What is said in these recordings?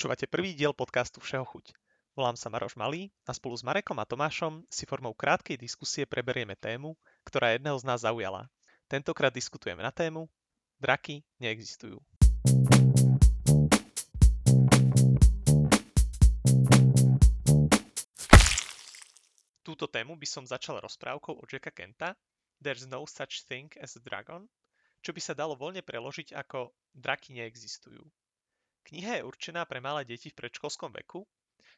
Počúvate prvý diel podcastu Všeho chuť. Volám sa Maroš Malý a spolu s Marekom a Tomášom si formou krátkej diskusie preberieme tému, ktorá jedného z nás zaujala. Tentokrát diskutujeme na tému Draky neexistujú. Túto tému by som začal rozprávkou od Jacka Kenta There's no such thing as a dragon, čo by sa dalo voľne preložiť ako Draky neexistujú. Kniha je určená pre malé deti v predškolskom veku.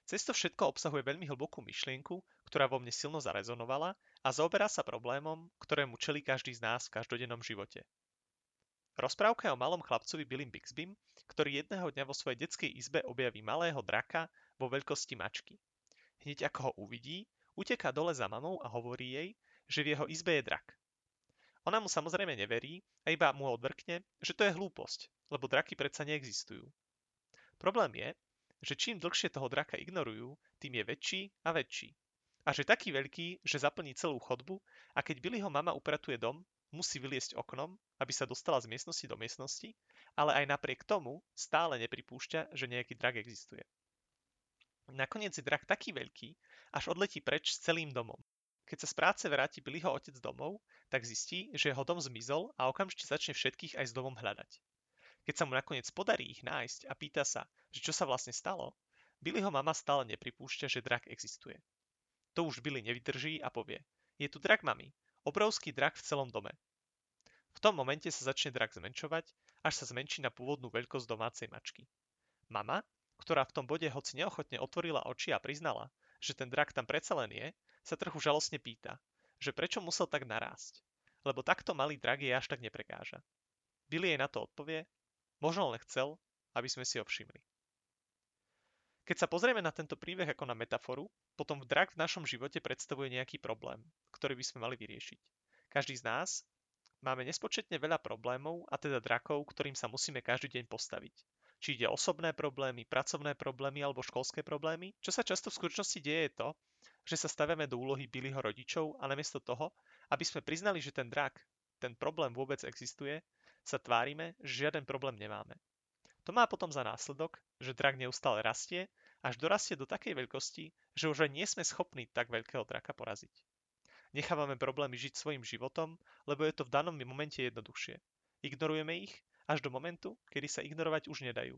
Cez to všetko obsahuje veľmi hlbokú myšlienku, ktorá vo mne silno zarezonovala a zaoberá sa problémom, ktorému čelí každý z nás v každodennom živote. Rozprávka je o malom chlapcovi Billym Bixbym, ktorý jedného dňa vo svojej detskej izbe objaví malého draka vo veľkosti mačky. Hneď ako ho uvidí, uteká dole za mamou a hovorí jej, že v jeho izbe je drak. Ona mu samozrejme neverí a iba mu odvrkne, že to je hlúposť, lebo draky predsa neexistujú. Problém je, že čím dlhšie toho draka ignorujú, tým je väčší a väčší. A že taký veľký, že zaplní celú chodbu a keď Billyho mama upratuje dom, musí vyliesť oknom, aby sa dostala z miestnosti do miestnosti, ale aj napriek tomu stále nepripúšťa, že nejaký drak existuje. Nakoniec je drak taký veľký, až odletí preč s celým domom. Keď sa z práce vráti Billyho otec domov, tak zistí, že jeho dom zmizol a okamžite začne všetkých aj s domom hľadať. Keď sa mu nakoniec podarí ich nájsť a pýta sa, že čo sa vlastne stalo, Billyho mama stále nepripúšťa, že drak existuje. To už Billy nevydrží a povie, je tu drak mami, obrovský drak v celom dome. V tom momente sa začne drak zmenšovať, až sa zmenší na pôvodnú veľkosť domácej mačky. Mama, ktorá v tom bode hoci neochotne otvorila oči a priznala, že ten drak tam predsa len je, sa trochu žalostne pýta, že prečo musel tak narásť, lebo takto malý drak jej až tak neprekáža. Billy jej na to odpovie, Možno len chcel, aby sme si ho všimli. Keď sa pozrieme na tento príbeh ako na metaforu, potom drak v našom živote predstavuje nejaký problém, ktorý by sme mali vyriešiť. Každý z nás máme nespočetne veľa problémov, a teda drakov, ktorým sa musíme každý deň postaviť. Či ide osobné problémy, pracovné problémy alebo školské problémy, čo sa často v skutočnosti deje je to, že sa staviame do úlohy Billyho rodičov a namiesto toho, aby sme priznali, že ten drak, ten problém vôbec existuje, sa tvárime, že žiaden problém nemáme. To má potom za následok, že drak neustále rastie, až dorastie do takej veľkosti, že už aj nie sme schopní tak veľkého draka poraziť. Nechávame problémy žiť svojim životom, lebo je to v danom momente jednoduchšie. Ignorujeme ich až do momentu, kedy sa ignorovať už nedajú.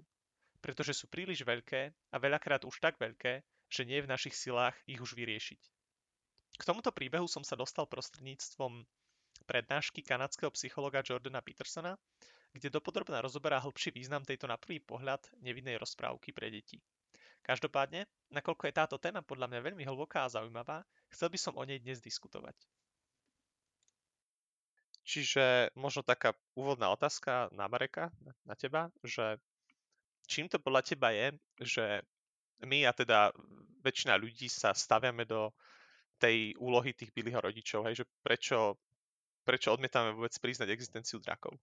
Pretože sú príliš veľké a veľakrát už tak veľké, že nie je v našich silách ich už vyriešiť. K tomuto príbehu som sa dostal prostredníctvom prednášky kanadského psychologa Jordana Petersona, kde dopodrobne rozoberá hĺbší význam tejto na prvý pohľad nevinnej rozprávky pre deti. Každopádne, nakoľko je táto téma podľa mňa veľmi hlboká a zaujímavá, chcel by som o nej dnes diskutovať. Čiže možno taká úvodná otázka na Mareka, na teba, že čím to podľa teba je, že my a teda väčšina ľudí sa staviame do tej úlohy tých Billyho rodičov, hej, že prečo prečo odmietame vôbec priznať existenciu drakov?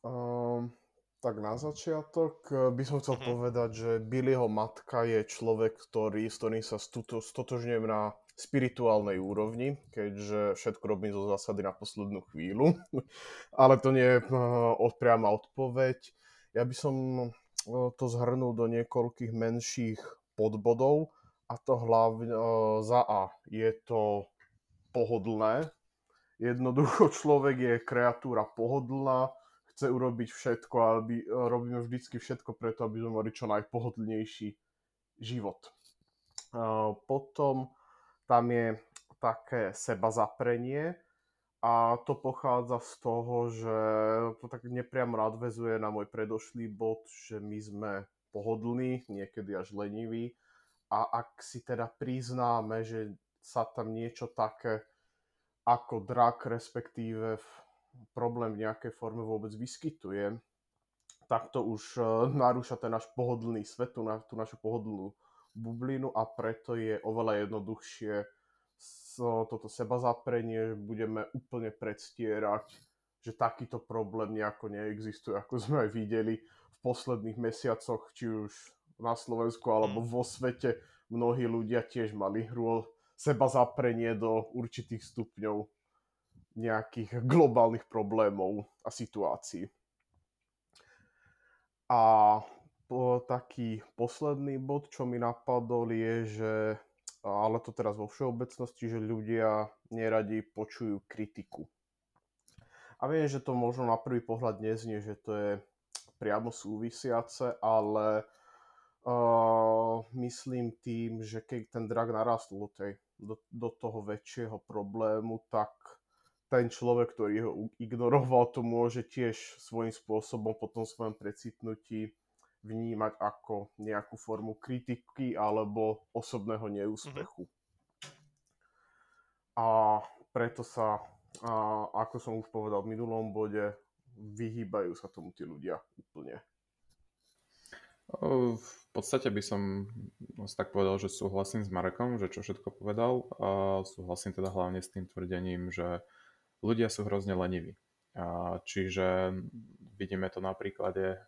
Um, tak na začiatok eh, by som chcel mm-hmm. povedať, že Billyho matka je človek, ktorý, s ktorým sa stuto, stotožňujem na spirituálnej úrovni, keďže všetko robím zo zásady na poslednú chvíľu. Ale to nie je uh, priama odpoveď. Ja by som uh, to zhrnul do niekoľkých menších podbodov a to hlavne za A. Je to pohodlné, Jednoducho človek je kreatúra pohodlná, chce urobiť všetko, aby robíme vždycky všetko preto, aby sme mali čo najpohodlnejší život. Potom tam je také seba zaprenie a to pochádza z toho, že to tak nepriamo nadvezuje na môj predošlý bod, že my sme pohodlní, niekedy až leniví a ak si teda priznáme, že sa tam niečo také ako drak, respektíve problém v nejakej forme vôbec vyskytuje, tak to už e, narúša ten náš pohodlný svet, tú, tú našu pohodlnú bublinu a preto je oveľa jednoduchšie toto seba zaprenie, že budeme úplne predstierať, že takýto problém nejako neexistuje, ako sme aj videli v posledných mesiacoch, či už na Slovensku alebo mm. vo svete. Mnohí ľudia tiež mali rôl, seba zaprenie do určitých stupňov nejakých globálnych problémov a situácií. A po, taký posledný bod, čo mi napadol, je, že ale to teraz vo všeobecnosti, že ľudia neradi počujú kritiku. A viem, že to možno na prvý pohľad neznie, že to je priamo súvisiace, ale uh, myslím tým, že keď ten drak narastol do, tej, do, do toho väčšieho problému, tak ten človek, ktorý ho ignoroval, to môže tiež svojím spôsobom po tom svojom precitnutí vnímať ako nejakú formu kritiky alebo osobného neúspechu. Mm-hmm. A preto sa a ako som už povedal v minulom bode, vyhýbajú sa tomu tí ľudia úplne. V podstate by som tak povedal, že súhlasím s Marekom, že čo všetko povedal. A súhlasím teda hlavne s tým tvrdením, že ľudia sú hrozne leniví. A čiže vidíme to na príklade,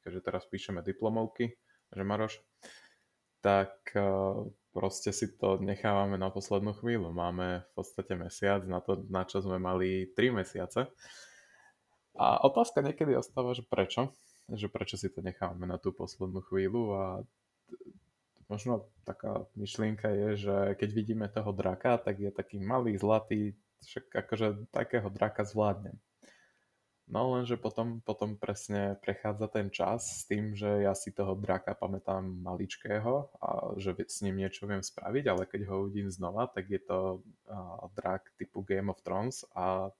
keďže teraz píšeme diplomovky, že Maroš, tak proste si to nechávame na poslednú chvíľu. Máme v podstate mesiac na to, na čo sme mali 3 mesiace. A otázka niekedy ostáva, že prečo? Že prečo si to nechávame na tú poslednú chvíľu a možno taká myšlienka je, že keď vidíme toho draka, tak je taký malý, zlatý, však akože takého draka zvládnem. No lenže potom, potom presne prechádza ten čas s tým, že ja si toho draka pamätám maličkého a že s ním niečo viem spraviť, ale keď ho uvidím znova, tak je to uh, drak typu Game of Thrones a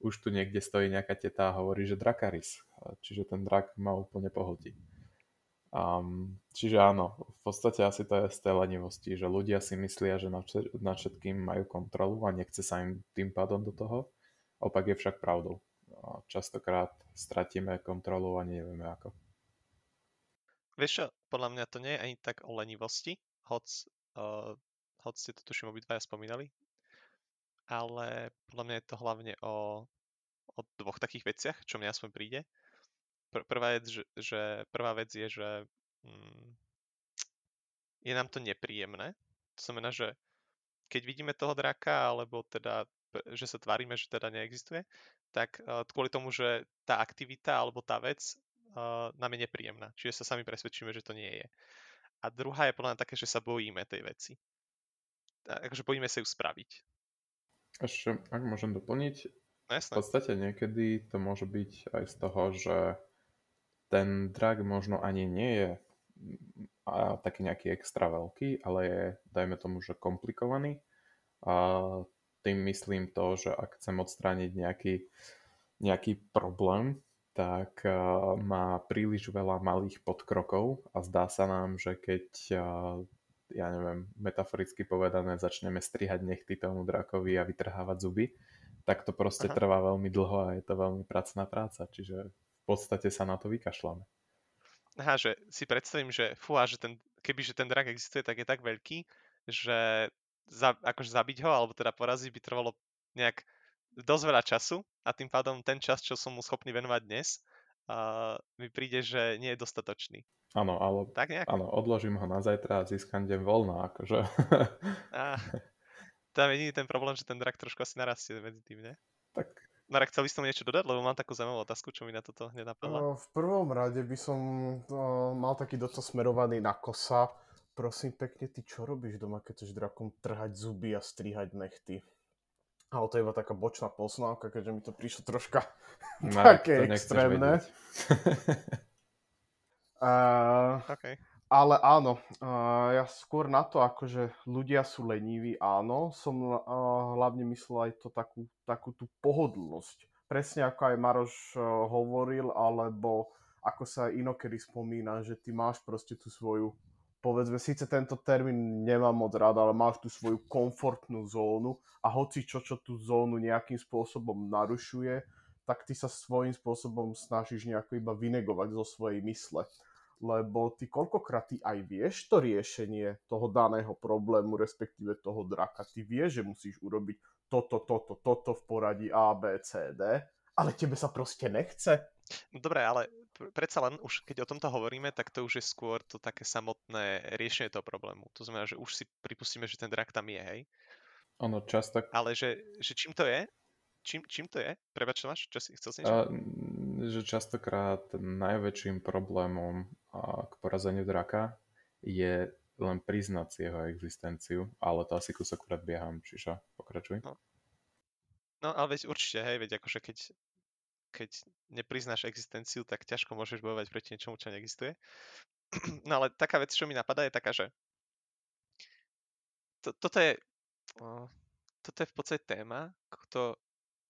už tu niekde stojí nejaká teta a hovorí, že Drakaris. Čiže ten drak ma úplne pohodí. Um, čiže áno, v podstate asi to je z tej lenivosti, že ľudia si myslia, že nad, všetkým majú kontrolu a nechce sa im tým pádom do toho. Opak je však pravdou častokrát stratíme kontrolu a nevieme ako. Vieš čo, podľa mňa to nie je ani tak o lenivosti, hoc, uh, hoc ste to tuším obidvaja spomínali, ale podľa mňa je to hlavne o, o dvoch takých veciach, čo mne aspoň príde. Pr- prvá, vec, že, že, prvá vec je, že mm, je nám to nepríjemné. To znamená, že keď vidíme toho draka, alebo teda, že sa tvárime, že teda neexistuje, tak uh, kvôli tomu, že tá aktivita alebo tá vec uh, nám je nepríjemná. Čiže sa sami presvedčíme, že to nie je. A druhá je podľa mňa také, že sa bojíme tej veci. Takže bojíme sa ju spraviť. Ešte, ak môžem doplniť, no, v podstate niekedy to môže byť aj z toho, že ten drag možno ani nie je a taký nejaký extra veľký, ale je, dajme tomu, že komplikovaný. A tým myslím to, že ak chcem odstrániť nejaký, nejaký problém, tak má príliš veľa malých podkrokov a zdá sa nám, že keď, ja neviem, metaforicky povedané, začneme strihať nechty tomu drakovi a vytrhávať zuby, tak to proste Aha. trvá veľmi dlho a je to veľmi pracná práca, čiže v podstate sa na to vykašľame. Aha, že si predstavím, že fúha, že ten, kebyže ten drak existuje, tak je tak veľký, že za, akože zabiť ho, alebo teda poraziť by trvalo nejak dosť veľa času a tým pádom ten čas, čo som mu schopný venovať dnes, uh, mi príde, že nie je dostatočný. Áno, ale tak nejak? áno, odložím ho na zajtra a získam deň voľna, akože. a, tam je ten problém, že ten drak trošku asi narastie medzi tým, ne? Tak Marek, chcel by som niečo dodať, lebo mám takú zaujímavú otázku, čo mi na toto hneď napadla. V prvom rade by som uh, mal taký dotaz smerovaný na kosa, Prosím pekne, ty čo robíš doma, keď chceš drakom trhať zuby a strihať nechty? Ale to je iba taká bočná poznámka, keďže mi to prišlo troška no, také extrémne. uh, okay. Ale áno, uh, ja skôr na to, akože ľudia sú leniví, áno, som uh, hlavne myslel aj to takú, takú tú pohodlnosť. Presne ako aj Maroš uh, hovoril, alebo ako sa inokedy spomína, že ty máš proste tú svoju povedzme, síce tento termín nemám moc rád, ale máš tú svoju komfortnú zónu a hoci čo, čo tú zónu nejakým spôsobom narušuje, tak ty sa svojím spôsobom snažíš nejako iba vynegovať zo svojej mysle. Lebo ty koľkokrát ty aj vieš to riešenie toho daného problému, respektíve toho draka. Ty vieš, že musíš urobiť toto, toto, toto v poradí A, B, C, D, ale tebe sa proste nechce. No dobre, ale predsa len už keď o tomto hovoríme, tak to už je skôr to také samotné riešenie toho problému. To znamená, že už si pripustíme, že ten drak tam je, hej? Ono často... Ale že, že čím to je? Čím, čím to je? Prebač, máš? Čo si chcel si niečo? Uh, že častokrát najväčším problémom a, k porazeniu draka je len priznať si jeho existenciu, ale to asi kúsok predbieham, čiže pokračuj. No. No ale veď určite, hej, veď akože keď, keď nepriznáš existenciu, tak ťažko môžeš bojovať proti niečomu, čo neexistuje. No ale taká vec, čo mi napadá, je taká, že to, toto je toto je v podstate téma, kto,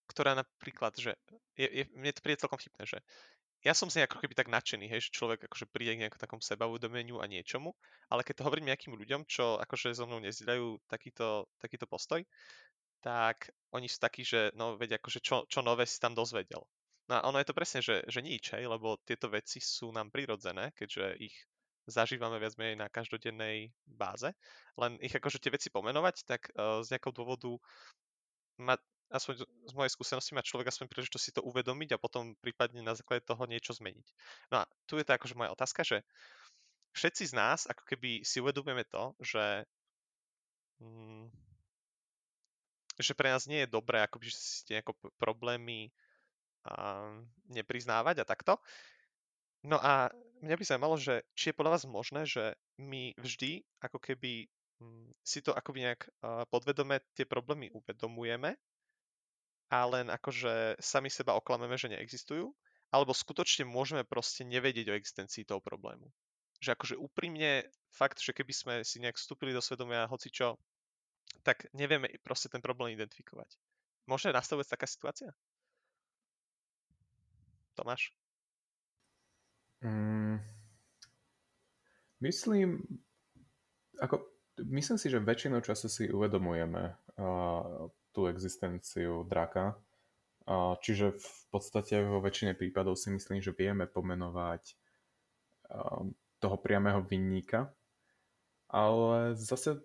ktorá napríklad, že je, je, mne to príde celkom vtipné, že ja som si ako keby tak nadšený, hej, že človek akože príde k nejakom takom sebauvedomeniu a niečomu, ale keď to hovorím nejakým ľuďom, čo akože so mnou nezdieľajú takýto, takýto postoj, tak oni sú takí, že no veď akože čo, čo nové si tam dozvedel. No a ono je to presne, že, že nič, hej, lebo tieto veci sú nám prirodzené, keďže ich zažívame viac menej na každodennej báze. Len ich akože tie veci pomenovať, tak uh, z nejakého dôvodu ma, aspoň z mojej skúsenosti má človek aspoň príležitosť si to uvedomiť a potom prípadne na základe toho niečo zmeniť. No a tu je to akože moja otázka, že všetci z nás ako keby si uvedomujeme to, že mm, že pre nás nie je dobré akoby, že si nejako problémy a, nepriznávať a takto. No a mňa by zaujímalo, že či je podľa vás možné, že my vždy ako keby mm, si to akoby nejak podvedome tie problémy uvedomujeme a len akože sami seba oklameme, že neexistujú, alebo skutočne môžeme proste nevedieť o existencii toho problému. Že akože úprimne fakt, že keby sme si nejak vstúpili do svedomia hoci čo, tak nevieme proste ten problém identifikovať. Môže nastavovať taká situácia? Tomáš? Mm, myslím, ako, myslím si, že väčšinou času si uvedomujeme uh, tú existenciu draka. Uh, čiže v podstate vo väčšine prípadov si myslím, že vieme pomenovať uh, toho priamého vinníka. Ale zase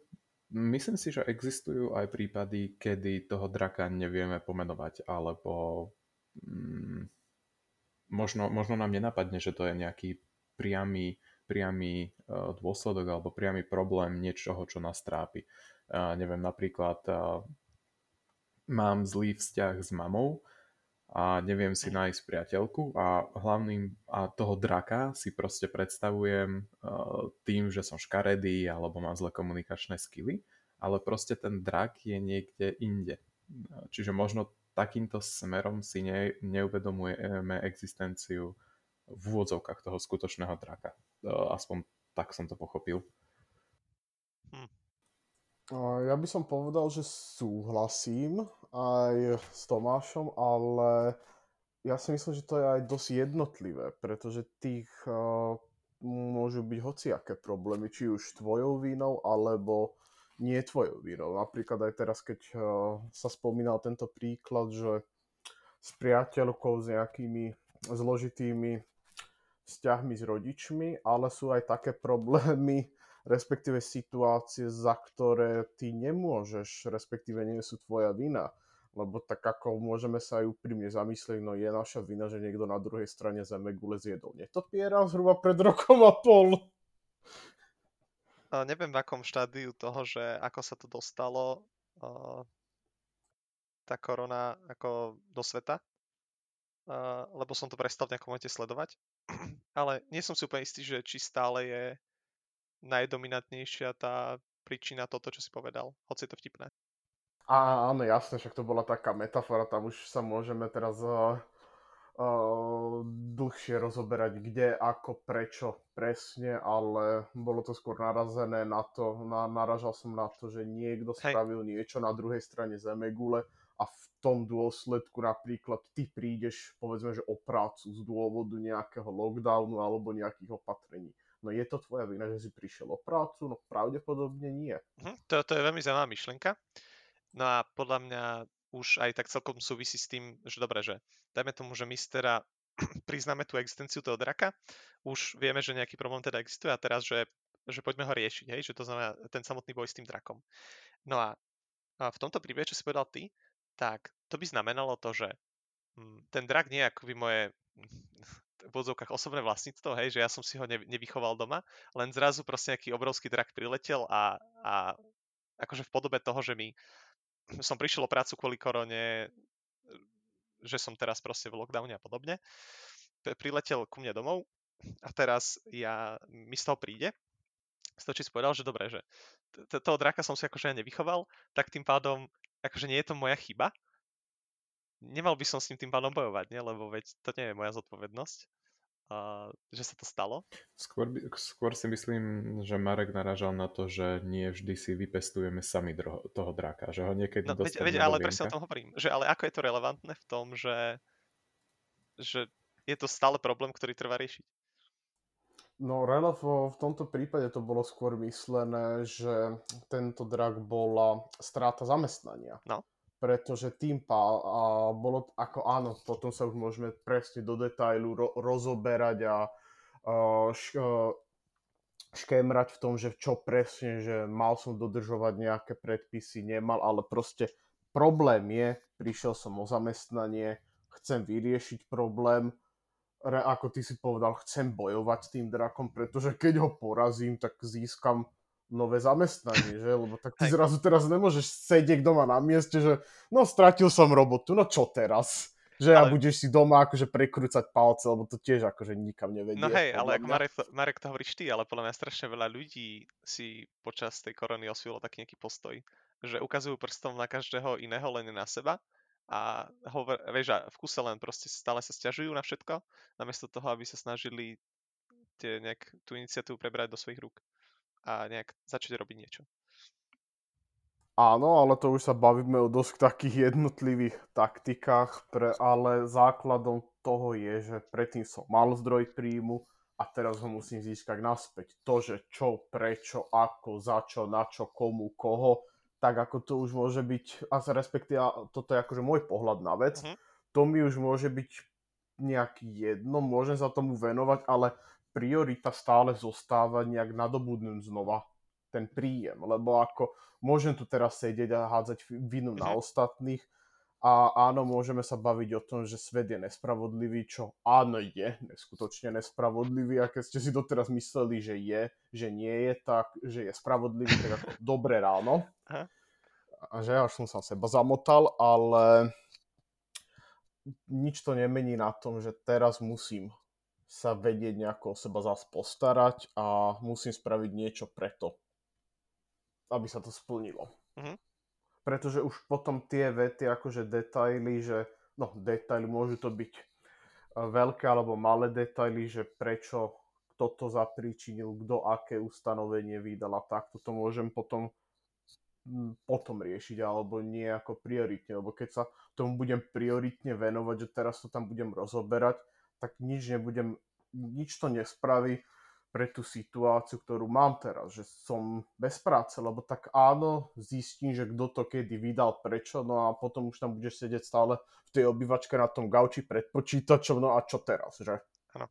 myslím si, že existujú aj prípady, kedy toho draka nevieme pomenovať, alebo mm, možno, možno nám nenapadne, že to je nejaký priamy, priamy uh, dôsledok alebo priamy problém niečoho, čo nás trápi. Uh, neviem, napríklad uh, mám zlý vzťah s mamou a neviem si nájsť priateľku a hlavným a toho draka si proste predstavujem tým, že som škaredý alebo mám zlé komunikačné skily, ale proste ten drak je niekde inde. Čiže možno takýmto smerom si ne, neuvedomujeme existenciu v úvodzovkách toho skutočného draka. Aspoň tak som to pochopil. Hm. Ja by som povedal, že súhlasím aj s Tomášom, ale ja si myslím, že to je aj dosť jednotlivé, pretože tých uh, môžu byť hociaké problémy, či už tvojou vínou, alebo nie je tvojou vínou. Napríklad aj teraz, keď uh, sa spomínal tento príklad, že s priateľkou, s nejakými zložitými vzťahmi s rodičmi, ale sú aj také problémy, respektíve situácie, za ktoré ty nemôžeš, respektíve nie sú tvoja vina. Lebo tak ako môžeme sa aj úprimne zamyslieť, no je naša vina, že niekto na druhej strane zeme gule zjedol netopiera zhruba pred rokom a pol neviem v akom štádiu toho, že ako sa to dostalo tá korona ako do sveta, lebo som to prestal v nejakom momente sledovať. Ale nie som si úplne istý, že či stále je najdominantnejšia tá príčina toto, čo si povedal, hoci je to vtipné. Á, áno, jasne, však to bola taká metafora, tam už sa môžeme teraz uh, uh, dlhšie rozoberať, kde, ako, prečo presne, ale bolo to skôr narazené na to, na, naražal som na to, že niekto Hej. spravil niečo na druhej strane Zemegule a v tom dôsledku napríklad ty prídeš, povedzme, že o prácu z dôvodu nejakého lockdownu alebo nejakých opatrení. No je to tvoja vina, že si prišiel o prácu? No pravdepodobne nie. Hm, to, to je veľmi zaujímavá myšlienka. No a podľa mňa už aj tak celkom súvisí s tým, že dobre, že dajme tomu, že my teda priznáme tú existenciu toho draka, už vieme, že nejaký problém teda existuje a teraz, že, že poďme ho riešiť, hej, že to znamená ten samotný boj s tým drakom. No a, a v tomto príbehu, čo si povedal ty, tak to by znamenalo to, že hm, ten drak nie je akoby moje v odzovkách osobné vlastníctvo, hej, že ja som si ho nevychoval doma, len zrazu proste nejaký obrovský drak priletel a, a akože v podobe toho, že mi som prišiel o prácu kvôli korone, že som teraz proste v lockdowne a podobne. priletel ku mne domov a teraz ja, mi z toho príde, či si povedal, že dobre, že toho draka som si akože nevychoval, tak tým pádom, akože nie je to moja chyba, nemal by som s ním tým pádom bojovať, nie? lebo veď to nie je moja zodpovednosť, a, že sa to stalo. Skôr, by, skôr si myslím, že Marek naražal na to, že nie vždy si vypestujeme sami dro- toho draka, že ho niekedy no, veď, veď, ale presne o tom hovorím, že ale ako je to relevantné v tom, že, že je to stále problém, ktorý trvá riešiť. No, Relevo v tomto prípade to bolo skôr myslené, že tento drak bola strata zamestnania. No pretože tým pá, a bolo ako áno, potom sa už môžeme presne do detailu ro, rozoberať a, a š, škémrať v tom, že čo presne, že mal som dodržovať nejaké predpisy, nemal, ale proste problém je, prišiel som o zamestnanie, chcem vyriešiť problém, re, ako ty si povedal, chcem bojovať s tým drakom, pretože keď ho porazím, tak získam nové zamestnanie, že? Lebo tak ty Hej. zrazu teraz nemôžeš sedieť doma na mieste, že no stratil som robotu, no čo teraz? Že ale... a budeš si doma akože prekrúcať palce, lebo to tiež akože nikam nevedie. No hej, ale ako Marek, Marek to hovoríš ty, ale podľa mňa strašne veľa ľudí si počas tej korony osvilo taký nejaký postoj, že ukazujú prstom na každého iného, len na seba a hovor, vieš, a v kuse len proste stále sa stiažujú na všetko, namiesto toho, aby sa snažili tie nejak tú iniciatívu prebrať do svojich rúk a nejak začať robiť niečo. Áno, ale to už sa bavíme o dosť takých jednotlivých taktikách, pre, ale základom toho je, že predtým som mal zdroj príjmu a teraz ho musím získať naspäť. To, že čo, prečo, ako, za čo, na čo, komu, koho, tak ako to už môže byť, a respektíve toto je akože môj pohľad na vec, uh-huh. to mi už môže byť nejak jedno, môžem sa tomu venovať, ale priorita stále zostáva nejak nadobudnúť znova ten príjem, lebo ako môžem tu teraz sedieť a hádzať vinu na mhm. ostatných a áno, môžeme sa baviť o tom, že svet je nespravodlivý, čo áno je neskutočne nespravodlivý a keď ste si doteraz mysleli, že je, že nie je, tak že je spravodlivý, tak ako dobré ráno. Aha. A že až som sa seba zamotal, ale nič to nemení na tom, že teraz musím sa vedieť nejako o seba zás postarať a musím spraviť niečo preto, aby sa to splnilo. Mm-hmm. Pretože už potom tie vety, akože detaily, že no detaily môžu to byť e, veľké alebo malé detaily, že prečo kto to zapríčinil, kto aké ustanovenie vydal a tak, toto môžem potom potom riešiť, alebo nie ako prioritne, lebo keď sa tomu budem prioritne venovať, že teraz to tam budem rozoberať, tak nič nebudem, nič to nespraví pre tú situáciu, ktorú mám teraz, že som bez práce, lebo tak áno, zistím, že kto to kedy vydal, prečo, no a potom už tam budeš sedieť stále v tej obývačke na tom gauči pred počítačom, no a čo teraz, že? Ano.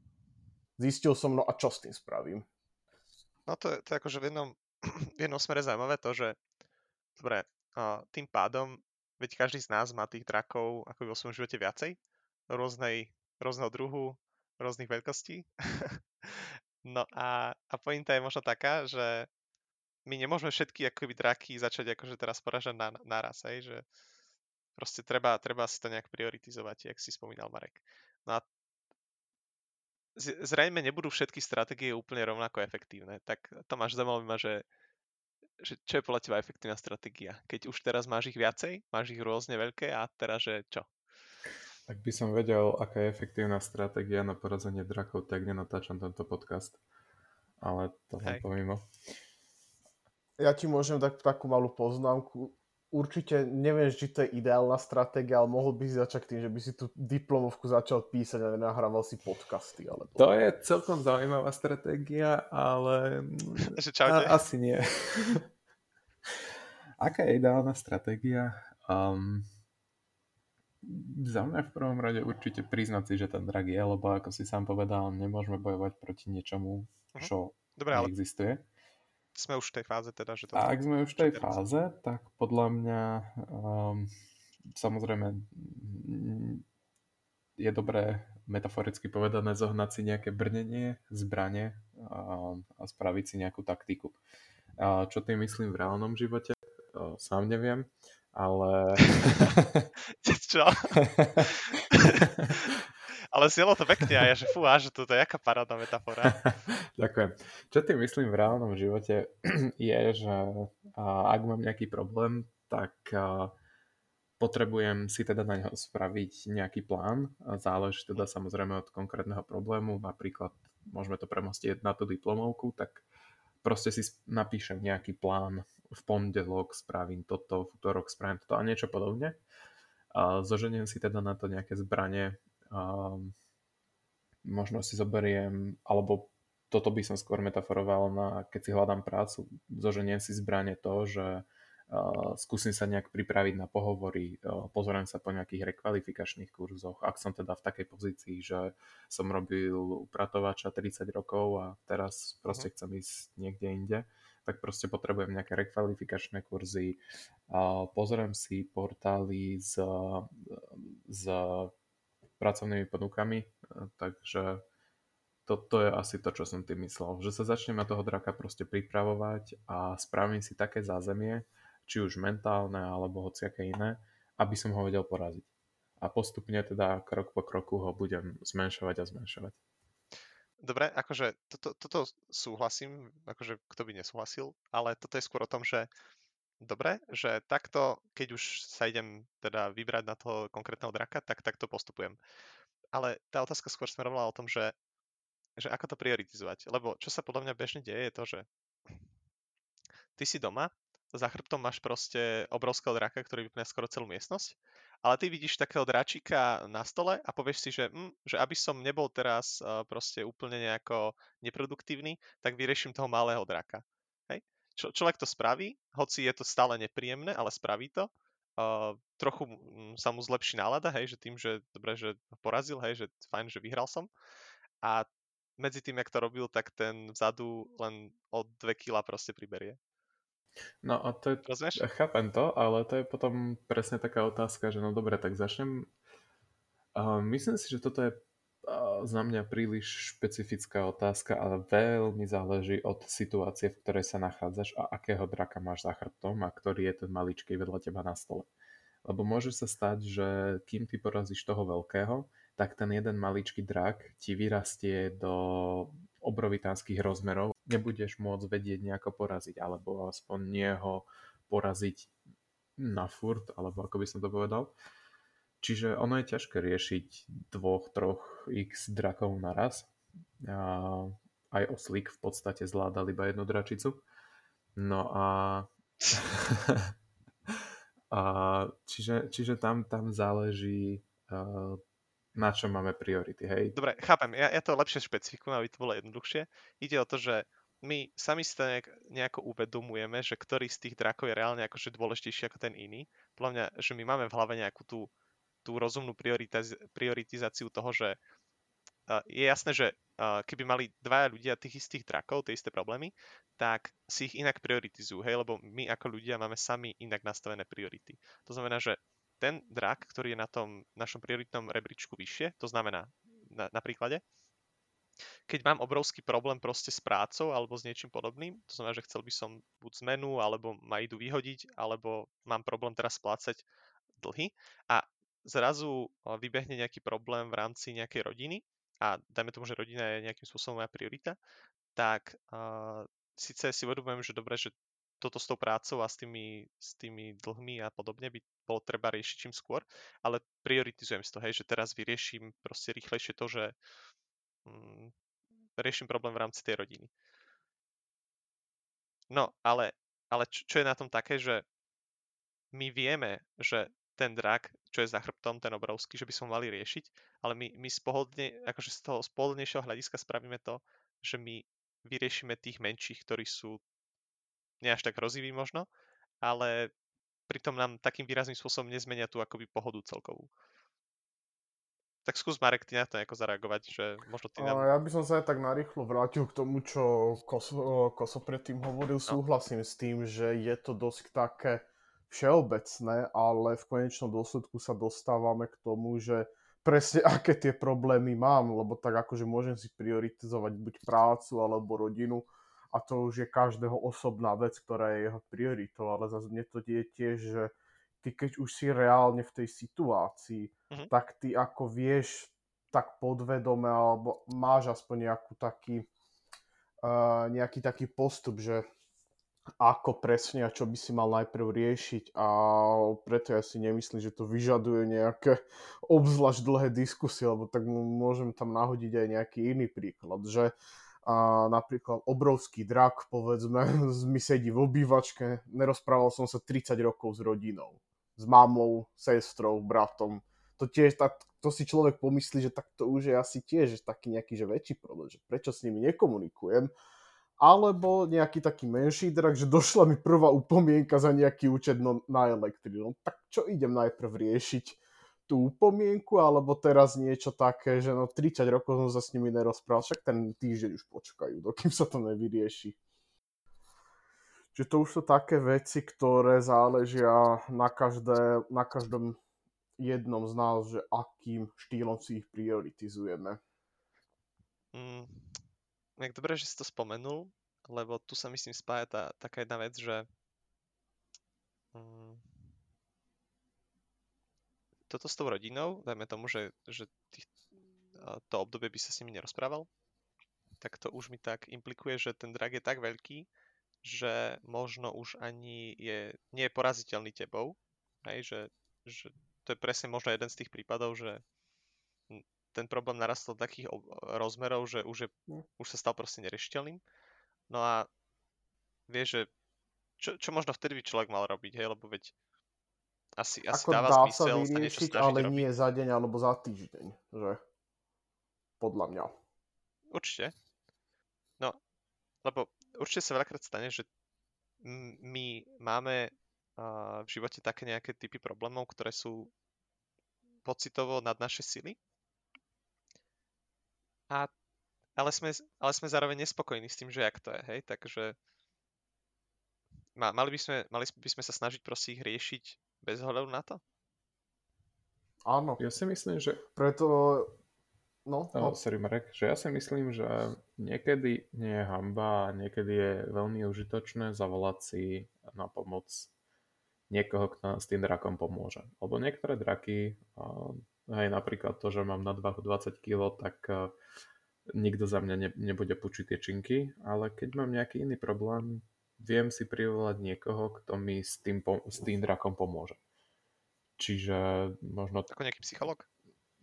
Zistil som, no a čo s tým spravím? No to je, to je akože v jednom, v jednom smere zaujímavé to, že dobre, tým pádom, veď každý z nás má tých drakov ako vo svojom živote viacej, rôznej rôzneho druhu, rôznych veľkostí. no a, a pointa je možno taká, že my nemôžeme všetky akoby draky začať akože teraz poražať na, naraz, hej, že proste treba, treba si to nejak prioritizovať, jak si spomínal Marek. No a zrejme nebudú všetky stratégie úplne rovnako efektívne. Tak Tomáš, zaujímavé ma, že, že čo je podľa teba efektívna stratégia? Keď už teraz máš ich viacej, máš ich rôzne veľké a teraz, že čo? Ak by som vedel, aká je efektívna stratégia na porazenie drakov, tak nenatáčam tento podcast. Ale to len pomimo. Ja ti môžem dať takú malú poznámku. Určite neviem, či to je ideálna stratégia, ale mohol by si začať tým, že by si tú diplomovku začal písať a nenahrával si podcasty. Alebo... To je celkom zaujímavá stratégia, ale a, asi nie. Aká je ideálna stratégia? Um, za mňa v prvom rade určite priznať si, že ten drak je, lebo ako si sám povedal, nemôžeme bojovať proti niečomu, mhm. čo Dobre, neexistuje. Sme už v tej fáze teda, že to... A ak sme už v tej fáze, tak podľa mňa um, samozrejme je dobré metaforicky povedané zohnať si nejaké brnenie, zbranie a, a spraviť si nejakú taktiku. A čo tým myslím v reálnom živote, sám neviem ale... Čo? ale znelo to pekne a ja, že fú, že toto je jaká parádna metafora. Ďakujem. Čo tým myslím v reálnom živote je, že ak mám nejaký problém, tak potrebujem si teda na neho spraviť nejaký plán. Záleží teda samozrejme od konkrétneho problému. Napríklad môžeme to premostiť na tú diplomovku, tak proste si napíšem nejaký plán v pondelok spravím toto, v útorok spravím toto a niečo podobne. A zoženiem si teda na to nejaké zbranie, a možno si zoberiem, alebo toto by som skôr metaforoval na, keď si hľadám prácu, zoženiem si zbranie to, že Uh, skúsim sa nejak pripraviť na pohovory, uh, pozoriem sa po nejakých rekvalifikačných kurzoch, ak som teda v takej pozícii, že som robil upratovača 30 rokov a teraz proste mhm. chcem ísť niekde inde, tak proste potrebujem nejaké rekvalifikačné kurzy, pozriem si portály s, s pracovnými ponukami, takže toto je asi to, čo som tým myslel, že sa začnem na toho draka proste pripravovať a spravím si také zázemie, či už mentálne alebo hociaké iné, aby som ho vedel poraziť. A postupne teda krok po kroku ho budem zmenšovať a zmenšovať. Dobre, akože toto, toto súhlasím, akože kto by nesúhlasil, ale toto je skôr o tom, že dobre, že takto, keď už sa idem teda vybrať na toho konkrétneho draka, tak takto postupujem. Ale tá otázka skôr smerovala o tom, že, že ako to prioritizovať. Lebo čo sa podľa mňa bežne deje je to, že ty si doma za chrbtom máš proste obrovského draka, ktorý vypne skoro celú miestnosť, ale ty vidíš takého dračíka na stole a povieš si, že, hm, že aby som nebol teraz uh, proste úplne nejako neproduktívny, tak vyrieším toho malého draka. Hej? Čo, človek to spraví, hoci je to stále nepríjemné, ale spraví to. Uh, trochu um, sa mu zlepší nálada, hej, že tým, že dobre, že porazil, hej, že fajn, že vyhral som. A medzi tým, jak to robil, tak ten vzadu len od 2 kila proste priberie. No a to je, Rozumieš? chápem to, ale to je potom presne taká otázka, že no dobre, tak začnem. Uh, myslím si, že toto je uh, za mňa príliš špecifická otázka, ale veľmi záleží od situácie, v ktorej sa nachádzaš a akého draka máš za chrbtom a ktorý je ten maličký vedľa teba na stole. Lebo môže sa stať, že kým ty porazíš toho veľkého, tak ten jeden maličký drak ti vyrastie do obrovitánskych rozmerov, nebudeš môcť vedieť nejako poraziť, alebo aspoň nie ho poraziť na furt, alebo ako by som to povedal. Čiže ono je ťažké riešiť dvoch, troch x drakov naraz. A aj oslík v podstate zvládal iba jednu dračicu. No a... a čiže, čiže tam, tam záleží na čo máme priority, hej? Dobre, chápem, ja, ja to lepšie špecifikujem, aby to bolo jednoduchšie. Ide o to, že my sami si to nejak, nejako uvedomujeme, že ktorý z tých drakov je reálne akože dôležitejší ako ten iný. Podľa mňa, že my máme v hlave nejakú tú, tú rozumnú prioritiz- prioritizáciu toho, že uh, je jasné, že uh, keby mali dvaja ľudia tých istých drakov, tie isté problémy, tak si ich inak prioritizujú, hej, lebo my ako ľudia máme sami inak nastavené priority. To znamená, že ten drak, ktorý je na tom našom prioritnom rebríčku vyššie, to znamená na, na príklade, keď mám obrovský problém proste s prácou alebo s niečím podobným, to znamená, že chcel by som buď zmenu, alebo ma idú vyhodiť, alebo mám problém teraz splácať dlhy a zrazu vybehne nejaký problém v rámci nejakej rodiny a dajme tomu, že rodina je nejakým spôsobom moja priorita, tak uh, síce si uvedomujem, že dobre, že toto s tou prácou a s tými, s tými dlhmi a podobne by bolo treba riešiť čím skôr, ale prioritizujem si to, hej, že teraz vyrieším proste rýchlejšie to, že mm, riešim problém v rámci tej rodiny. No, ale, ale čo, čo je na tom také, že my vieme, že ten drak, čo je za chrbtom, ten obrovský, že by sme mali riešiť, ale my, my z, akože z toho spohodlnejšieho hľadiska spravíme to, že my vyriešime tých menších, ktorí sú nie až tak hroziví možno, ale pritom nám takým výrazným spôsobom nezmenia tú akoby pohodu celkovú. Tak skús Marek, ty na to nejako zareagovať, že možno ty nám... Ja by som sa aj tak narýchlo vrátil k tomu, čo Koso, Koso predtým hovoril. No. Súhlasím s tým, že je to dosť také všeobecné, ale v konečnom dôsledku sa dostávame k tomu, že presne aké tie problémy mám, lebo tak akože môžem si prioritizovať buď prácu alebo rodinu, a to už je každého osobná vec, ktorá je jeho prioritou, ale zase mne to je tiež, že ty keď už si reálne v tej situácii, mm-hmm. tak ty ako vieš tak podvedome, alebo máš aspoň nejakú taký, uh, nejaký taký postup, že ako presne a čo by si mal najprv riešiť a preto ja si nemyslím, že to vyžaduje nejaké obzvlášť dlhé diskusie, lebo tak môžem tam nahodiť aj nejaký iný príklad, že a napríklad obrovský drak, povedzme, mi sedí v obývačke, nerozprával som sa 30 rokov s rodinou, s mamou, sestrou, bratom, to tiež, tak, to si človek pomyslí, že tak to už je asi tiež taký nejaký že väčší problém, že prečo s nimi nekomunikujem, alebo nejaký taký menší drak, že došla mi prvá upomienka za nejaký účet no, na elektrínu. No, tak čo idem najprv riešiť? Tú upomienku, alebo teraz niečo také, že no 30 rokov som sa s nimi nerozprával, však ten týždeň už počkajú, dokým sa to nevyrieši. Čiže to už sú také veci, ktoré záležia na, každé, na každom jednom z nás, že akým štýlom si ich prioritizujeme. Mm, jak dobre, že si to spomenul, lebo tu sa myslím spája tá, taká jedna vec, že mm, toto s tou rodinou, dajme tomu, že, že tých, to obdobie by sa s nimi nerozprával, tak to už mi tak implikuje, že ten drak je tak veľký, že možno už ani je, nie je poraziteľný tebou, hej, že, že to je presne možno jeden z tých prípadov, že ten problém narastol do takých rozmerov, že už, je, hm. už sa stal proste neriešiteľným. No a vieš, že čo, čo možno vtedy by človek mal robiť, hej, lebo veď asi, asi Ako dáva dá zmysel sa, sa niečo snažiť ale robiť. nie za deň alebo za týždeň, že? Podľa mňa. Určite. No, lebo určite sa veľakrát stane, že my máme v živote také nejaké typy problémov, ktoré sú pocitovo nad naše sily. A, ale, sme, ale sme zároveň nespokojní s tým, že jak to je, hej, takže ma, mali, by sme, mali by sme sa snažiť proste ich riešiť bez hľadu na to? Áno. Ja si myslím, že... Preto... No, no. Oh, sorry Marek, že ja si myslím, že niekedy nie je hamba a niekedy je veľmi užitočné zavolať si na pomoc niekoho, kto s tým drakom pomôže. Lebo niektoré draky, hej, napríklad to, že mám na 20 kg, tak nikto za mňa ne, nebude pučiť tie činky, ale keď mám nejaký iný problém, viem si privolať niekoho, kto mi s tým, s tým drakom pomôže. Čiže možno... Ako nejaký psychológ?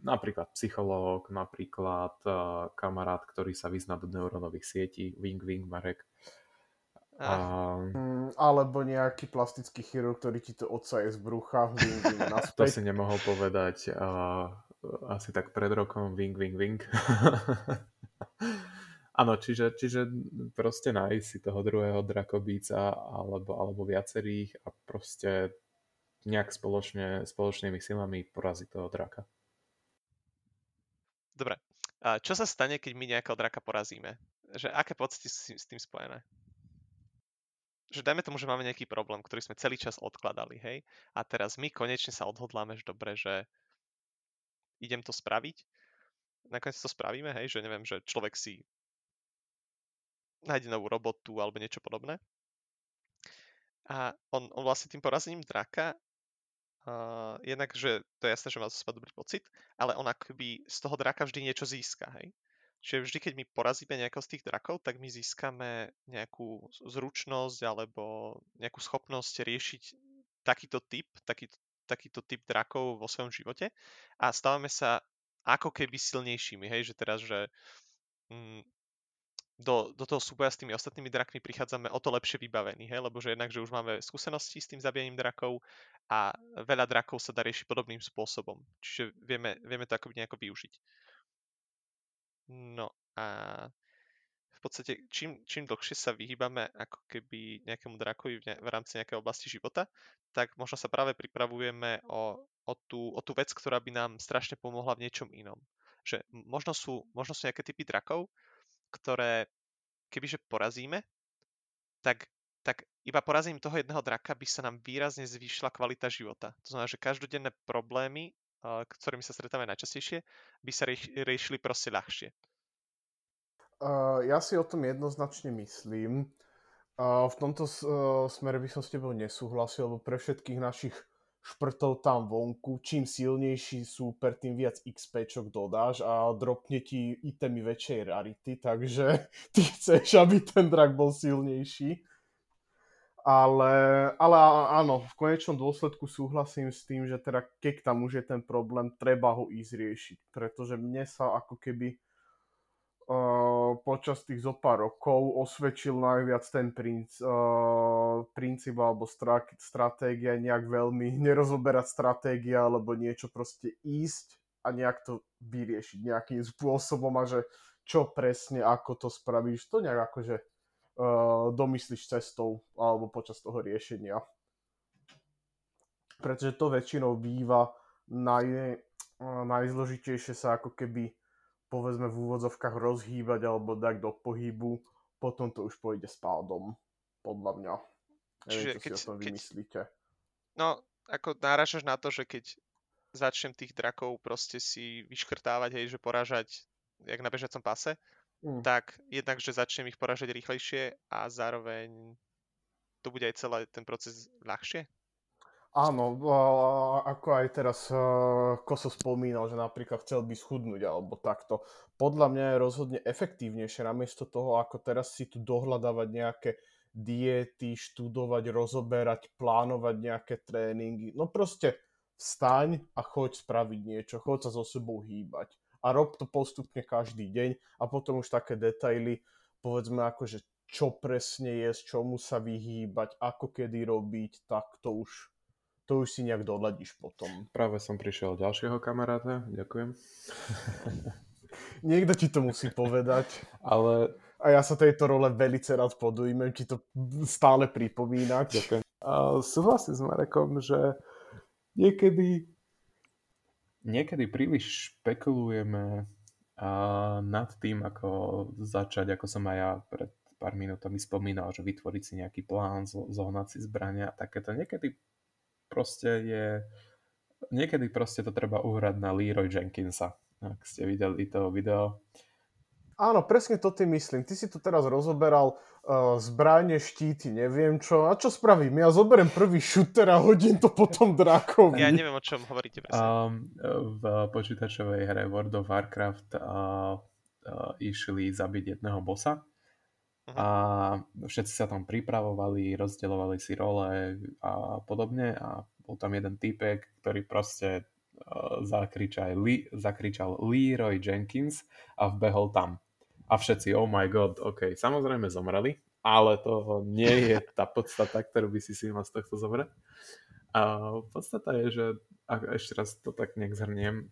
Napríklad psychológ, napríklad uh, kamarát, ktorý sa vyzná do neurónových sietí, wing wing Marek. Mm, alebo nejaký plastický chirurg, ktorý ti to odsaje z brucha, wing, wing, naspäť. to si nemohol povedať uh, asi tak pred rokom, wing, wing, wing. Áno, čiže, čiže proste nájsť si toho druhého drakobíca alebo, alebo viacerých a proste nejak spoločne, spoločnými silami poraziť toho draka. Dobre. A čo sa stane, keď my nejakého draka porazíme? Že aké pocity sú s tým spojené? Že dajme tomu, že máme nejaký problém, ktorý sme celý čas odkladali, hej, a teraz my konečne sa odhodláme, že dobre, že idem to spraviť, nakoniec to spravíme, hej, že neviem, že človek si nájde novú robotu alebo niečo podobné. A on, on vlastne tým porazením draka, uh, jednak, že to je jasné, že má zo seba dobrý pocit, ale on akoby z toho draka vždy niečo získa, hej. Čiže vždy, keď my porazíme nejakého z tých drakov, tak my získame nejakú zručnosť alebo nejakú schopnosť riešiť takýto typ, takýto, takýto typ drakov vo svojom živote a stávame sa ako keby silnejšími, hej, že teraz, že mm, do, do toho súboja s tými ostatnými drakmi prichádzame o to lepšie vybavení, hej, lebo že jednak, že už máme skúsenosti s tým zabijaním drakov a veľa drakov sa dá riešiť podobným spôsobom. Čiže vieme, vieme to akoby nejako využiť. No a v podstate čím, čím dlhšie sa vyhýbame ako keby nejakému drakovi v, ne, v rámci nejakej oblasti života, tak možno sa práve pripravujeme o, o, tú, o tú vec, ktorá by nám strašne pomohla v niečom inom. Že možno sú, možno sú nejaké typy drakov, ktoré kebyže porazíme, tak, tak iba porazím toho jedného draka by sa nám výrazne zvýšila kvalita života. To znamená, že každodenné problémy ktorými sa stretávame najčastejšie, by sa riešili proste ľahšie? Uh, ja si o tom jednoznačne myslím. Uh, v tomto uh, smere by som s tebou nesúhlasil, lebo pre všetkých našich šprtov tam vonku, čím silnejší súper, tým viac XP dodáš a dropne ti itemy väčšej rarity, takže ty chceš, aby ten drak bol silnejší. Ale, ale áno, v konečnom dôsledku súhlasím s tým, že teda keď tam už je ten problém, treba ho ísť riešiť. Pretože mne sa ako keby uh, počas tých zo pár rokov osvedčil najviac ten princ, uh, princíp alebo stra, stratégia, nejak veľmi nerozoberať stratégia alebo niečo proste ísť a nejak to vyriešiť nejakým spôsobom a že čo presne, ako to spravíš, to nejak akože domyslíš cestou alebo počas toho riešenia. Pretože to väčšinou býva naj, uh, najzložitejšie sa ako keby povedzme v úvodzovkách rozhýbať alebo dať do pohybu, potom to už pôjde spádom, podľa mňa. Neviem, Čiže čo keď, si o tom vymyslíte. no, ako náražaš na to, že keď začnem tých drakov proste si vyškrtávať, hej, že porážať jak na bežiacom pase, mm. tak jednak, že začnem ich poražať rýchlejšie a zároveň to bude aj celý ten proces ľahšie? Áno, ako aj teraz Koso spomínal, že napríklad chcel by schudnúť alebo takto. Podľa mňa je rozhodne efektívnejšie namiesto toho, ako teraz si tu dohľadávať nejaké diety, študovať, rozoberať, plánovať nejaké tréningy. No proste vstaň a choď spraviť niečo, choď sa so sebou hýbať a rob to postupne každý deň a potom už také detaily, povedzme ako, že čo presne je, z čomu sa vyhýbať, ako kedy robiť, tak to už, to už si nejak doladíš potom. Práve som prišiel ďalšieho kamaráta, ďakujem. Niekto ti to musí povedať. Ale... A ja sa tejto role velice rád podujmem, ti to stále pripomínať. Ďakujem. A súhlasím s Marekom, že niekedy niekedy príliš špekulujeme a nad tým, ako začať, ako som aj ja pred pár minútami spomínal, že vytvoriť si nejaký plán, zohnať si zbrania a takéto. Niekedy proste je niekedy proste to treba uhrať na Leroy Jenkinsa. Ak ste videli to video, Áno, presne to ty myslím. Ty si tu teraz rozoberal zbranie, štíty, neviem čo. A čo spravím? Ja zoberiem prvý šuter a hodím to potom drakovi. Ja neviem, o čom hovoríte presne. Um, v počítačovej hre World of Warcraft uh, uh, išli zabiť jedného bossa uh-huh. a všetci sa tam pripravovali, rozdeľovali si role a podobne a bol tam jeden typek, ktorý proste uh, zakričal, Lee, zakričal Leroy Jenkins a vbehol tam a všetci, oh my god, ok, samozrejme zomreli, ale to nie je tá podstata, ktorú by si si mal z tohto zobrať. A podstata je, že ak ešte raz to tak nejak zhrniem,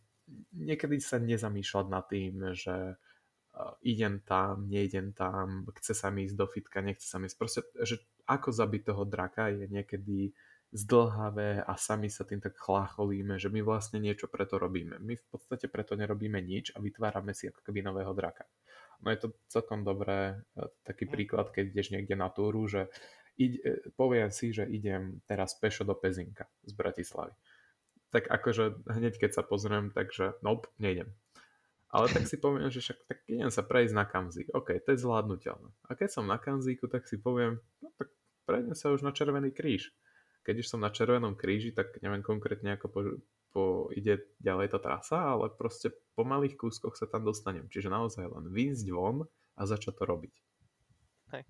niekedy sa nezamýšľať nad tým, že idem tam, neidem tam, chce sa mi ísť do fitka, nechce sa mi ísť. Proste, že ako zabiť toho draka je niekedy zdlhavé a sami sa tým tak chlácholíme, že my vlastne niečo preto robíme. My v podstate preto nerobíme nič a vytvárame si ako keby nového draka. No je to celkom dobré, e, taký mm. príklad, keď ideš niekde na túru, že ide, e, poviem si, že idem teraz pešo do Pezinka z Bratislavy. Tak akože hneď keď sa pozriem, takže nope, nejdem. Ale tak si poviem, že však tak idem sa prejsť na Kanzík. OK, to je zvládnutelné. A keď som na Kanzíku, tak si poviem, no tak prejdem sa už na Červený kríž. Keď už som na Červenom kríži, tak neviem konkrétne ako po, ide ďalej tá trasa, ale proste po malých kúskoch sa tam dostanem. Čiže naozaj len výjsť von a začať to robiť. Hej.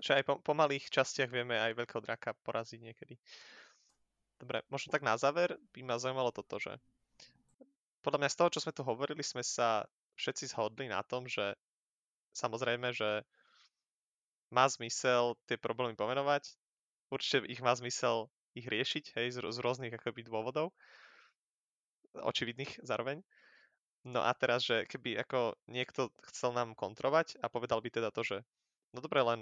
Že aj po, po malých častiach vieme aj veľkého draka poraziť niekedy. Dobre, možno tak na záver by ma zaujímalo toto, že podľa mňa z toho, čo sme tu hovorili, sme sa všetci zhodli na tom, že samozrejme, že má zmysel tie problémy pomenovať, určite ich má zmysel ich riešiť, hej, z, z rôznych akoby dôvodov, očividných zároveň. No a teraz, že keby ako niekto chcel nám kontrovať a povedal by teda to, že no dobre, len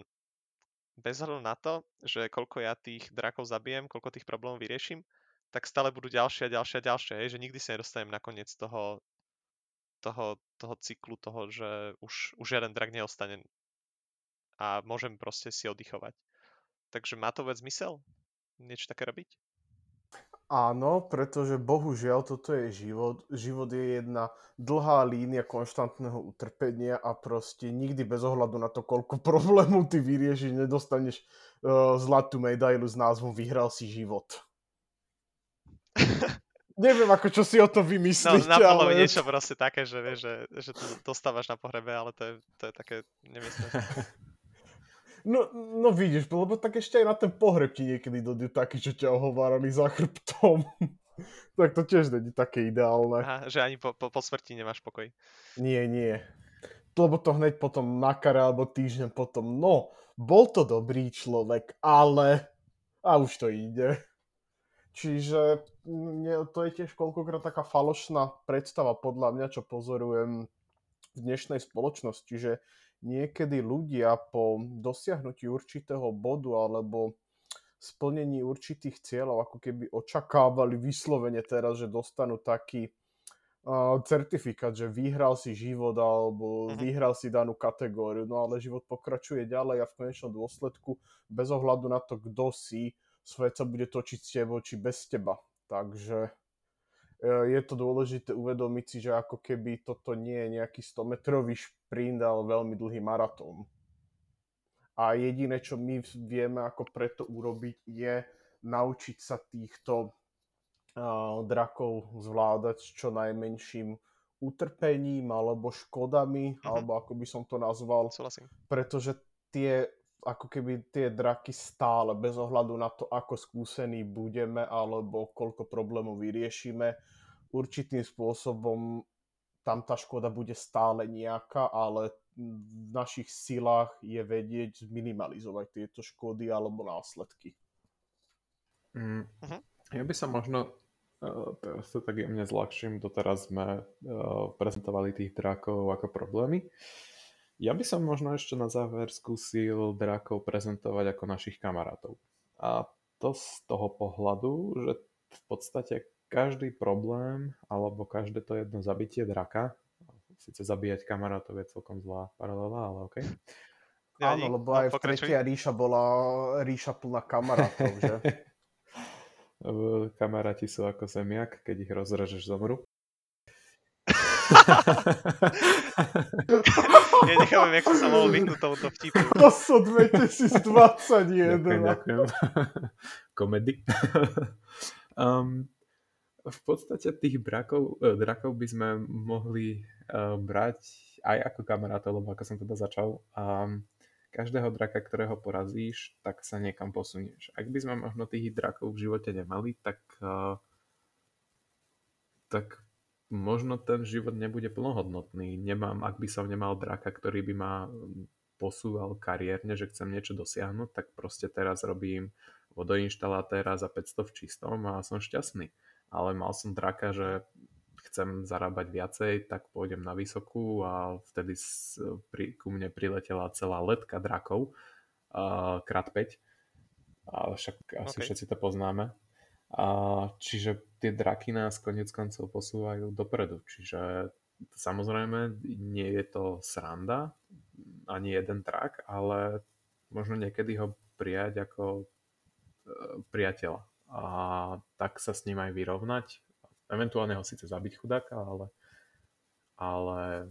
bez hľadu na to, že koľko ja tých drakov zabijem, koľko tých problémov vyrieším, tak stále budú ďalšie a ďalšie a ďalšie, hej, že nikdy sa nedostanem na koniec toho, toho, toho cyklu, toho, že už, už žiaden drak neostane a môžem proste si oddychovať. Takže má to vec zmysel? Niečo také robiť? Áno, pretože bohužiaľ toto je život. Život je jedna dlhá línia konštantného utrpenia a proste nikdy bez ohľadu na to, koľko problémov ty vyriešiš, nedostaneš uh, zlatú medailu s názvom Vyhral si život. Neviem, ako čo si o to No, vymyslíte, napadlo mi ale... niečo proste také, že vieš, že, že to dostávaš na pohrebe, ale to je, to je také nemiestne. No, no vidíš, lebo tak ešte aj na ten pohreb ti niekedy dojdu takí, čo ťa ohovárali za chrbtom. tak to tiež není také ideálne. Aha, že ani po, po, po smrti nemáš pokoj. Nie, nie. Lebo to hneď potom na kare alebo týždeň potom, no, bol to dobrý človek, ale... A už to ide. Čiže mne, to je tiež koľkokrát taká falošná predstava podľa mňa, čo pozorujem v dnešnej spoločnosti, že niekedy ľudia po dosiahnutí určitého bodu alebo splnení určitých cieľov ako keby očakávali vyslovene teraz, že dostanú taký uh, certifikát, že vyhral si život alebo Mhm. vyhral si danú kategóriu, no ale život pokračuje ďalej a v konečnom dôsledku bez ohľadu na to, kto si, svet sa bude točiť s tebou či bez teba. Takže e, je to dôležité uvedomiť si, že ako keby toto nie je nejaký 100-metrový šprint, ale veľmi dlhý maratón. A jediné, čo my vieme ako preto urobiť, je naučiť sa týchto uh, drakov zvládať s čo najmenším utrpením alebo škodami, Mhm. alebo ako by som to nazval, Súhlasím. pretože tie ako keby tie draky stále, bez ohľadu na to, ako skúsení budeme alebo koľko problémov vyriešime, určitým spôsobom tam tá škoda bude stále nejaká, ale v našich silách je vedieť zminimalizovať tieto škody alebo následky. Mm, Mhm. Ja by som možno, uh, teraz to tak jemne zľahčím, doteraz sme uh, prezentovali tých drakov ako problémy. Ja by som možno ešte na záver skúsil drakov prezentovať ako našich kamarátov. A to z toho pohľadu, že v podstate každý problém alebo každé to jedno zabitie draka, síce zabíjať kamarátov je celkom zlá paralela, ale OK. Nevadí. Áno, lebo No, aj v tretia ríša bola ríša plná kamarátov, že? Kamaráti sú ako zemiak, keď ich rozrežeš zomru. Ja nechápem, jak som sa mohol vyhnúť tomuto vtipu. To sú Ďakujem, 2021. ďakujem. Komedy. um, v podstate tých brakov, eh, drakov by sme mohli uh, brať aj ako kamarátov, lebo ako som teda začal, um, každého draka, ktorého porazíš, tak sa niekam posunieš. Ak by sme možno tých drakov v živote nemali, tak, uh, tak možno ten život nebude plnohodnotný. Nemám, ak by som nemal draka, ktorý by ma posúval kariérne, že chcem niečo dosiahnuť, tak proste teraz robím vodoinštalatéra za 500 v čistom a som šťastný. Ale mal som draka, že chcem zarábať viacej, tak pôjdem na vysokú a vtedy pri, ku mne priletela celá letka drakov, uh, krát 5. A však asi OK. všetci to poznáme. A čiže tie draky nás konec koncov posúvajú dopredu. Čiže samozrejme nie je to sranda, ani jeden drak, ale možno niekedy ho prijať ako e, priateľa. A tak sa s ním aj vyrovnať. Eventuálne ho síce zabiť chudáka, ale, ale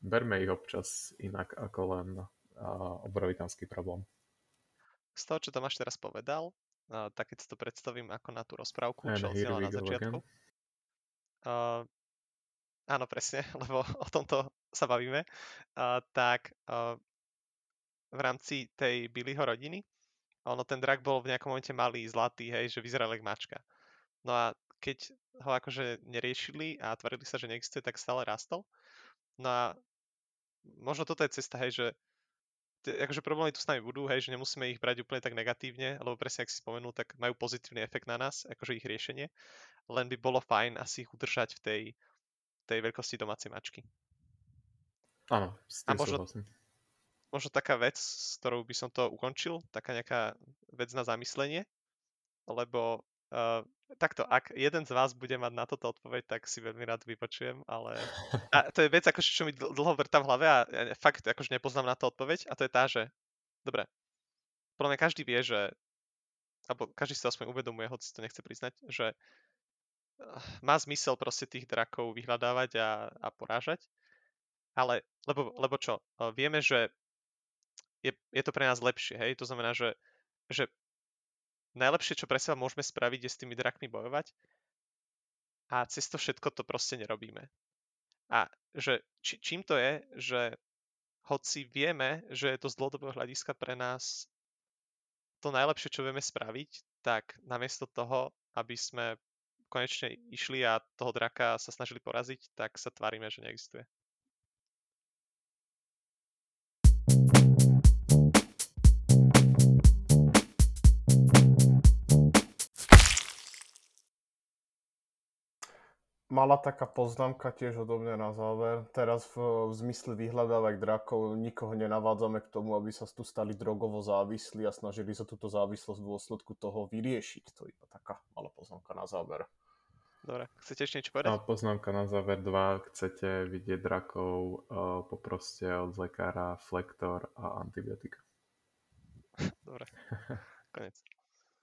berme ich občas inak ako len uh, obrovitánsky problém. Z toho, čo Tomáš teraz povedal, uh, tak keď si to predstavím ako na tú rozprávku, And čo odznela na začiatku. Uh, áno, presne, lebo o tomto sa bavíme. Uh, tak uh, v rámci tej Billyho rodiny, ono ten drak bol v nejakom momente malý, zlatý, hej, že vyzeral jak mačka. No a keď ho akože neriešili a tvrdili sa, že neexistuje, tak stále rastol. No a možno toto je cesta, hej, že akože problémy tu s nami budú, hej, že nemusíme ich brať úplne tak negatívne, lebo presne, ak si spomenul, tak majú pozitívny efekt na nás, akože ich riešenie. Len by bolo fajn asi ich udržať v tej, tej veľkosti domácej mačky. Áno, s A tým možno- súhlasím. Možno taká vec, s ktorou by som to ukončil, taká nejaká vec na zamyslenie, lebo uh, takto, ak jeden z vás bude mať na toto odpoveď, tak si veľmi rád vypočujem, ale a to je vec, akože, čo mi dl- dlho vrtá v hlave a ja fakt akože nepoznám na to odpoveď a to je tá, že dobre, podľa mňa každý vie, že alebo každý si to aspoň uvedomuje, hoci to nechce priznať, že eh, má zmysel proste tých drakov vyhľadávať a, a porážať, ale lebo, lebo čo, eh, vieme, že je, je to pre nás lepšie, hej, to znamená, že, že najlepšie, čo pre seba môžeme spraviť, je s tými drakmi bojovať, a cez to všetko to proste nerobíme. A že či, čím to je, že hoci vieme, že je to z dlhodobého hľadiska pre nás to najlepšie, čo vieme spraviť, tak namiesto toho, aby sme konečne išli a toho draka sa snažili poraziť, tak sa tvárime, že neexistuje. Mala taká poznámka tiež odo mňa na záver. Teraz v, v zmysle vyhľadávať drakov nikoho nenavádzame k tomu, aby sa tu stali drogovo závislí a snažili sa túto závislosť v dôsledku toho vyriešiť. To je iba taká malá poznámka na záver. Dobre, chcete ešte niečo povedať? A poznámka na záver 2. Chcete vidieť drakov, uh, poproste od lekára flektor a antibiotika. Dobre, konec.